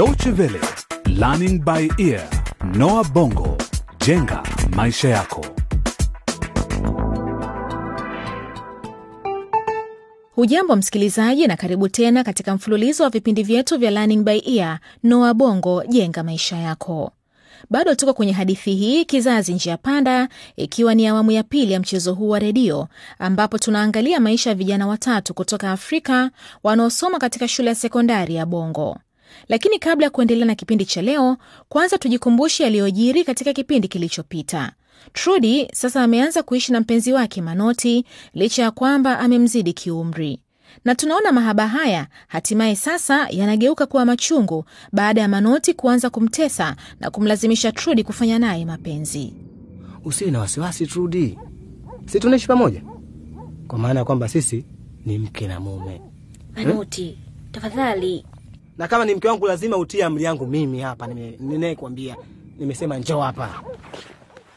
Deutsche Welle, Learning by Ear, Noah Bongo, jenga maisha yako. Hujambo msikilizaji, na karibu tena katika mfululizo wa vipindi vyetu vya Learning by Ear, Noah Bongo, jenga maisha yako. Bado tuko kwenye hadithi hii Kizazi Njia Panda, ikiwa ni awamu ya pili ya mchezo huu wa redio, ambapo tunaangalia maisha ya vijana watatu kutoka Afrika wanaosoma katika shule ya sekondari ya Bongo. Lakini kabla ya kuendelea na kipindi cha leo, kwanza tujikumbushe yaliyojiri katika kipindi kilichopita. Trudi sasa ameanza kuishi na mpenzi wake Manoti licha ya kwamba amemzidi kiumri, na tunaona mahaba haya hatimaye sasa yanageuka kuwa machungu baada ya Manoti kuanza kumtesa na kumlazimisha Trudi kufanya naye mapenzi. Usiwe na wasiwasi Trudi, si tunaishi pamoja, kwa maana ya kwamba sisi ni mke na mume, Manoti, tafadhali. Na kama ni mke wangu lazima utie amri yangu mimi hapa nime- Nimesema njoo hapa.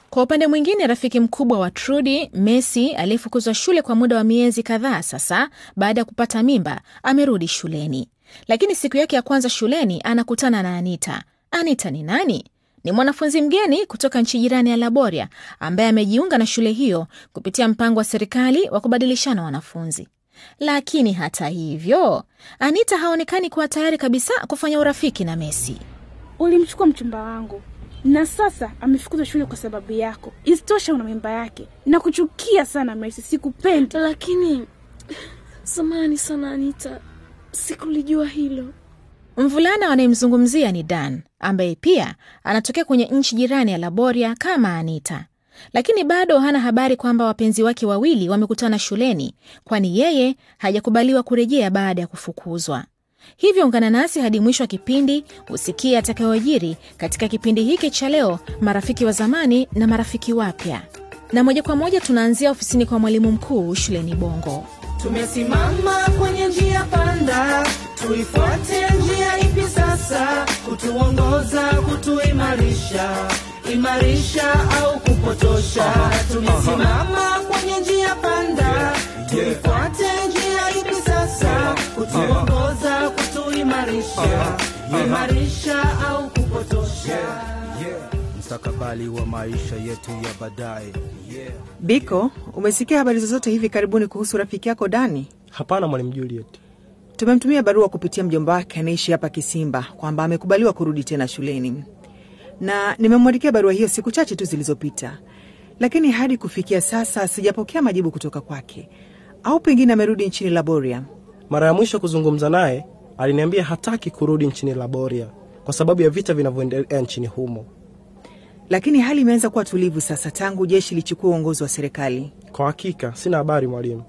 Kwa upande mwingine, rafiki mkubwa wa Trudi, Messi, aliyefukuzwa shule kwa muda wa miezi kadhaa sasa baada ya kupata mimba, amerudi shuleni. Lakini siku yake ya kwanza shuleni anakutana na Anita. Anita ni nani? Ni mwanafunzi mgeni kutoka nchi jirani ya Laboria ambaye amejiunga na shule hiyo kupitia mpango wa serikali wa kubadilishana wanafunzi. Lakini hata hivyo, Anita haonekani kuwa tayari kabisa kufanya urafiki na Messi. Ulimchukua mchumba wangu na sasa amefukuzwa shule kwa sababu yako. Isitosha, una mimba yake. Nakuchukia sana Messi, sikupendi. Lakini samani sana Anita, sikulijua hilo. Mvulana wanayemzungumzia ni Dan ambaye pia anatokea kwenye nchi jirani ya Laboria kama Anita, lakini bado hana habari kwamba wapenzi wake wawili wamekutana shuleni, kwani yeye hajakubaliwa kurejea baada ya kufukuzwa. Hivyo ungana nasi hadi mwisho wa kipindi usikie atakayojiri katika kipindi hiki cha leo, marafiki wa zamani na marafiki wapya. Na moja kwa moja tunaanzia ofisini kwa mwalimu mkuu shuleni Bongo. Tumesimama kwenye njia panda, tuifuate njia ipi sasa? Kutuongoza, kutuimarisha, imarisha au kupotosha? Tumesimama kwenye njia panda, tuifuate njia ipi sasa? Kutuongoza, kutuimarisha, kuimarisha au kupotosha? mustakabali wa maisha yetu ya baadaye. Biko, umesikia habari zozote hivi karibuni kuhusu rafiki yako Dani? Hapana mwalimu Juliet. Tumemtumia barua kupitia mjomba wake anaishi hapa Kisimba kwamba amekubaliwa kurudi tena shuleni, na nimemwandikia barua hiyo siku chache tu zilizopita, lakini hadi kufikia sasa sijapokea majibu kutoka kwake, au pengine amerudi nchini Laboria. Mara ya mwisho kuzungumza naye aliniambia hataki kurudi nchini Laboria kwa sababu ya vita vinavyoendelea nchini humo. Lakini hali imeanza kuwa tulivu sasa tangu jeshi lichukua uongozi wa serikali. Kwa hakika sina habari mwalimu.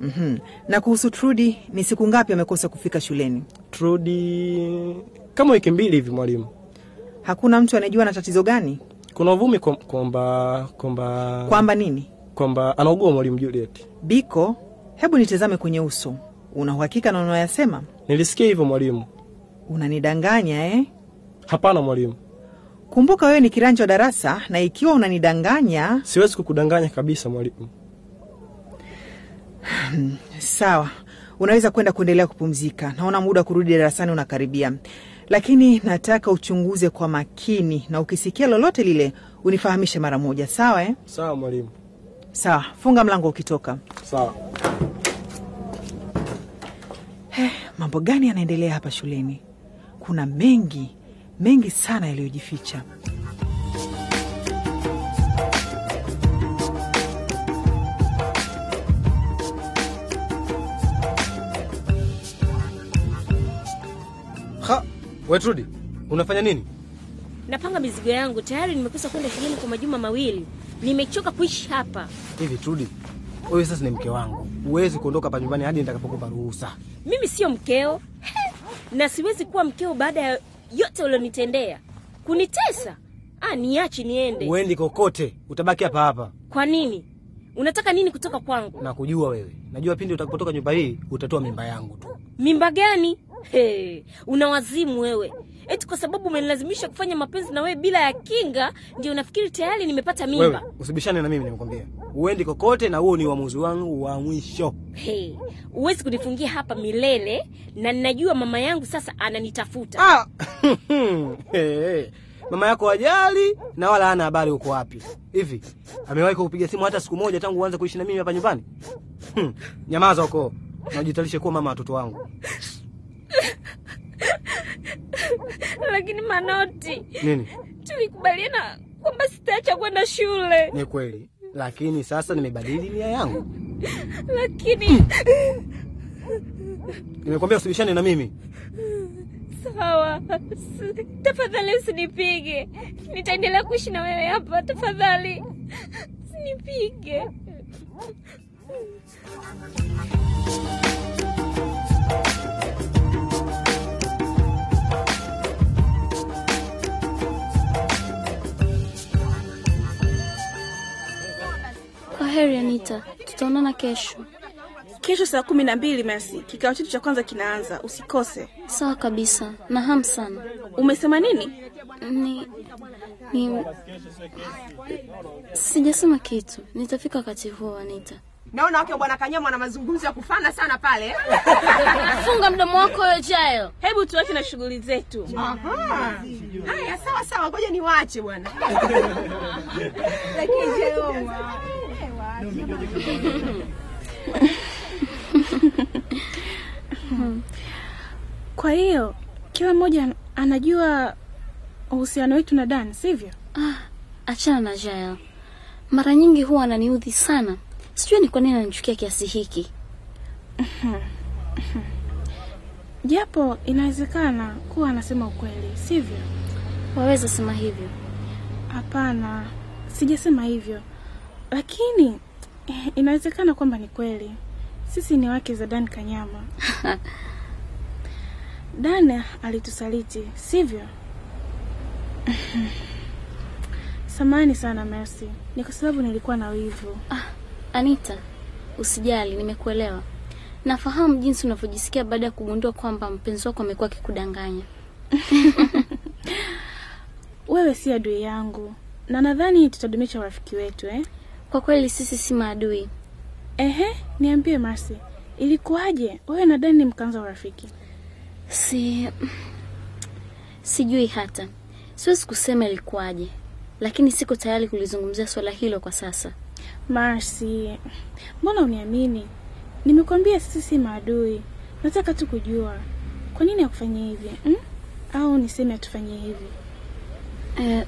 Mhm. Na kuhusu Trudi, ni siku ngapi amekosa kufika shuleni? Trudi kama wiki mbili hivi mwalimu. Hakuna mtu anayejua na tatizo gani, Kuna uvumi kwa- kwamba kwamba kwamba nini? kwamba anaugua mwalimu Juliet. Biko, hebu nitazame kwenye uso. Una uhakika na unayasema Nilisikia hivyo mwalimu. Unanidanganya eh? Hapana mwalimu, Kumbuka wewe ni kiranja wa darasa, na ikiwa unanidanganya siwezi kukudanganya kabisa mwalimu. sawa, unaweza kwenda kuendelea kupumzika. Naona muda wa kurudi darasani unakaribia, lakini nataka uchunguze kwa makini, na ukisikia lolote lile unifahamishe mara moja, sawa eh? Sawa mwalimu. Sawa, funga mlango ukitoka. Sawa. Mambo gani yanaendelea hapa shuleni? Kuna mengi mengi sana yaliyojificha. Ha, we Trudi, unafanya nini? Napanga mizigo yangu, tayari nimekosa kwenda shuleni kwa majuma mawili. Nimechoka kuishi hapa. Hivi Trudi, wewe sasa ni mke wangu, huwezi kuondoka hapa nyumbani hadi nitakapokupa ruhusa. Mimi sio mkeo na siwezi kuwa mkeo baada ya yote ulionitendea, kunitesa. Ah, niachi niende. Uendi kokote, utabaki hapa hapa. Kwa nini? Unataka nini kutoka kwangu? Nakujua wewe, najua pindi utakapotoka nyumba hii utatoa mimba yangu tu. Mimba gani? He, una wazimu wewe. eti kwa sababu umenilazimisha kufanya mapenzi na wewe bila ya kinga ndio nafikiri tayari nimepata mimba Wewe usibishane na mimi, nimekwambia uendi kokote, na huo ni uamuzi wangu wa mwisho. hey, uwezi kunifungia hapa milele na ninajua mama yangu sasa ananitafuta Ah! hey, hey. Mama yako ajali na wala hana habari uko wapi. Hivi amewahi kukupiga simu hata siku moja tangu uanze kuishi na mimi hapa nyumbani? Hmm. Nyamaza huko Najitalishe kuwa mama watoto wangu. lakini manoti Nini? tulikubaliana kwamba sitaacha kwenda shule Ni kweli, lakini sasa nimebadili nia yangu. lakini Nimekwambia usibishane na mimi. sawa tafadhali usinipige nitaendelea kuishi na wewe hapa tafadhali usinipige Heri Anita, tutaonana kesho. Kesho saa kumi na mbili Mercy, kikao chetu cha kwanza kinaanza, usikose. Sawa kabisa, na hamu sana. Umesema nini? Ni ni sijasema kitu, nitafika wakati huo Anita. naona wake wa bwana Kanyama ana mazungumzo ya kufana sana pale. Funga mdomo wako wewe Jael. Hebu tuache na shughuli zetu. Aha. Haya, sawa sawa, ngoja niwaache bwana. Lakini Jeroma, Kwa hiyo kila mmoja anajua uhusiano wetu na Dan, sivyo? Ah, achana na Jael. Mara nyingi huwa ananiudhi sana. Sijui ni kwa nini ananichukia kiasi hiki. Japo inawezekana kuwa anasema ukweli, sivyo? Waweza sema hivyo. Hapana, sijasema hivyo, lakini eh, inawezekana kwamba ni kweli. Sisi ni wake za Dan Kanyama. Dan alitusaliti, sivyo? Samani sana Mercy, ni kwa sababu nilikuwa na wivu. Ah, Anita, usijali, nimekuelewa. Nafahamu jinsi unavyojisikia baada ya kugundua kwamba mpenzi wako amekuwa akikudanganya. Wewe si adui yangu, na nadhani tutadumisha urafiki wetu eh? Kwa kweli sisi si maadui. Ehe, niambie Mercy, ilikuwaje wewe na Dani mkaanza urafiki? Si sijui hata. Siwezi kusema ilikuwaje, lakini siko tayari kulizungumzia swala hilo kwa sasa. Mercy, mbona uniamini? Nimekuambia sisi si maadui. Nataka tu kujua kwa nini akufanyia hivi mm? Au niseme atufanyie hivi? Eh,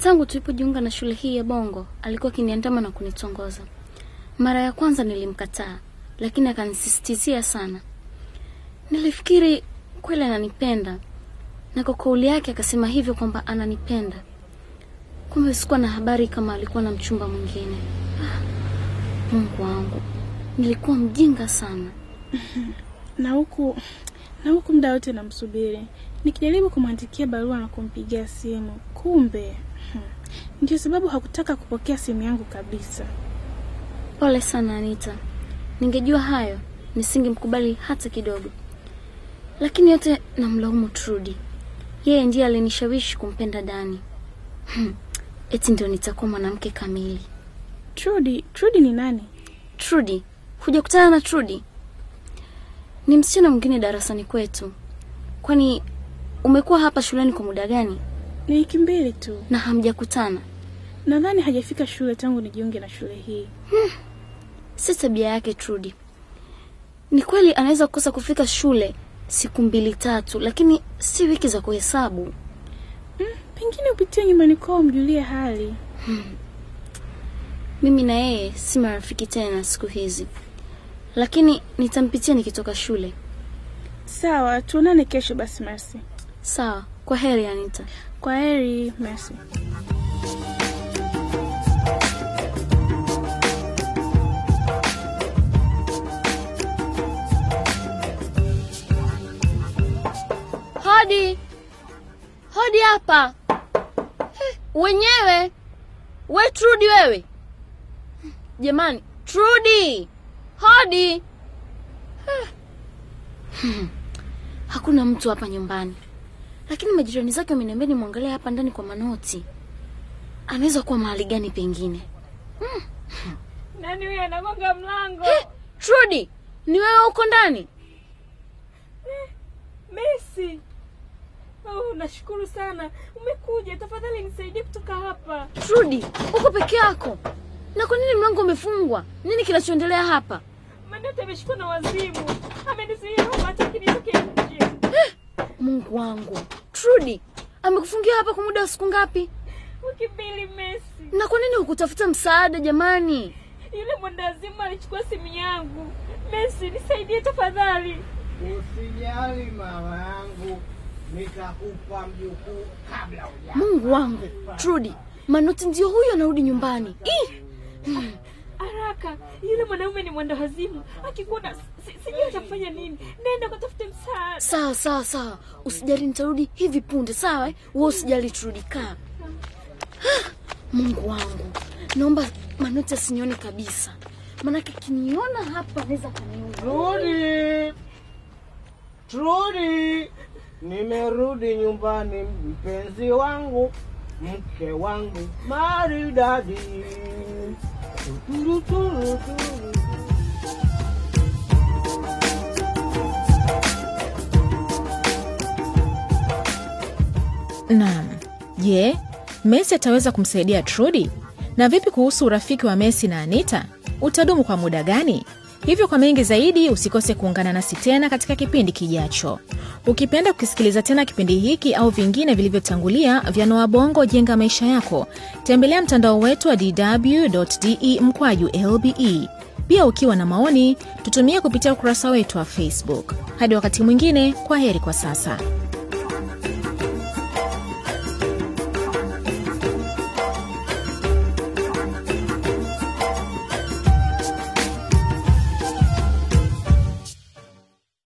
tangu tulipojiunga na shule hii ya Bongo, alikuwa akiniandama na kunitongoza. Mara ya kwanza nilimkataa, lakini akanisisitizia sana. Nilifikiri kweli ananipenda, na kwa kauli yake akasema hivyo kwamba ananipenda. Kumbe sikuwa na habari kama alikuwa na mchumba mwingine. Ah, Mungu wangu, nilikuwa mjinga sana. Na huku na huku muda wote namsubiri, nikijaribu kumwandikia barua na kumpigia simu, kumbe ndio sababu hakutaka kupokea simu yangu kabisa. Pole sana Anita, ningejua hayo nisingemkubali hata kidogo. Lakini yote namlaumu Trudi. yeye ndiye alinishawishi kumpenda Dani. Hmm, eti ndio nitakuwa mwanamke kamili. Trudi, Trudi ni nani? Trudi, hujakutana na Trudi? Ni msichana mwingine darasani kwetu. Kwani umekuwa hapa shuleni kwa muda gani Ni wiki mbili tu, na hamjakutana? Nadhani hajafika shule tangu nijiunge na shule hii. Si tabia yake Trudi. Ni kweli anaweza kukosa kufika shule siku mbili tatu, lakini si wiki za kuhesabu. Mm, pengine upitie nyumbani kwao mjulie hali. Mimi na yeye si marafiki tena siku hizi, lakini nitampitia nikitoka shule. Sawa, tuonane kesho basi Mercy. Sawa, kwa heri Anita. Kwa heri Mercy. Hapa. Eh, Wenyewe we Trudi wewe jamani, Trudi hodi. Eh. Hmm. Hakuna mtu hapa nyumbani. lakini majirani zake wameniambia nimwangalie hapa ndani kwa manoti. Anaweza kuwa mahali gani pengine? Nani huyo anagonga mlango? trudi ni wewe uko ndani? Messi. Oh, nashukuru sana umekuja. Tafadhali nisaidie kutoka hapa. Trudi, uko peke yako? Na kwa nini mlango umefungwa? Nini kinachoendelea hapa? Manete ameshikwa na wazimu, amenizuia hapa, hataki nitoke nje. Mungu wangu, Trudi amekufungia hapa kwa muda wa siku ngapi? Wiki mbili. Messi, Na kwa nini hukutafuta msaada jamani? yule mwendazimu alichukua simu yangu. Messi, nisaidie tafadhali. Usijali mama yangu, nitakupa mjukuu kabla uja. Mungu wangu, Trudi, Manoti ndio huyo anarudi nyumbani. Ih! Haraka, yule mwanaume ni mwenda wazimu. Akikuona sijui atafanya nini. Nenda katafute msaada. Sawa sawa sawa, usijali, nitarudi hivi punde. Sawa eh? wewe usijali, Trudi, kaa. Mungu wangu, naomba Manoti asinione kabisa, maanake kiniona hapa anaweza kaniua. Trudi, Trudy, nimerudi nyumbani, mpenzi wangu, mke wangu maridadi. Tuturu, turu, turu. Naam. Je, Messi ataweza kumsaidia Trudi? Na vipi kuhusu urafiki wa Messi na Anita? Utadumu kwa muda gani? Hivyo kwa mengi zaidi usikose kuungana nasi tena katika kipindi kijacho. Ukipenda kukisikiliza tena kipindi hiki au vingine vilivyotangulia vya Noa Bongo Jenga Maisha Yako, tembelea mtandao wetu wa dw.de mkwaju lbe. Pia ukiwa na maoni, tutumie kupitia ukurasa wetu wa Facebook. Hadi wakati mwingine, kwa heri kwa sasa.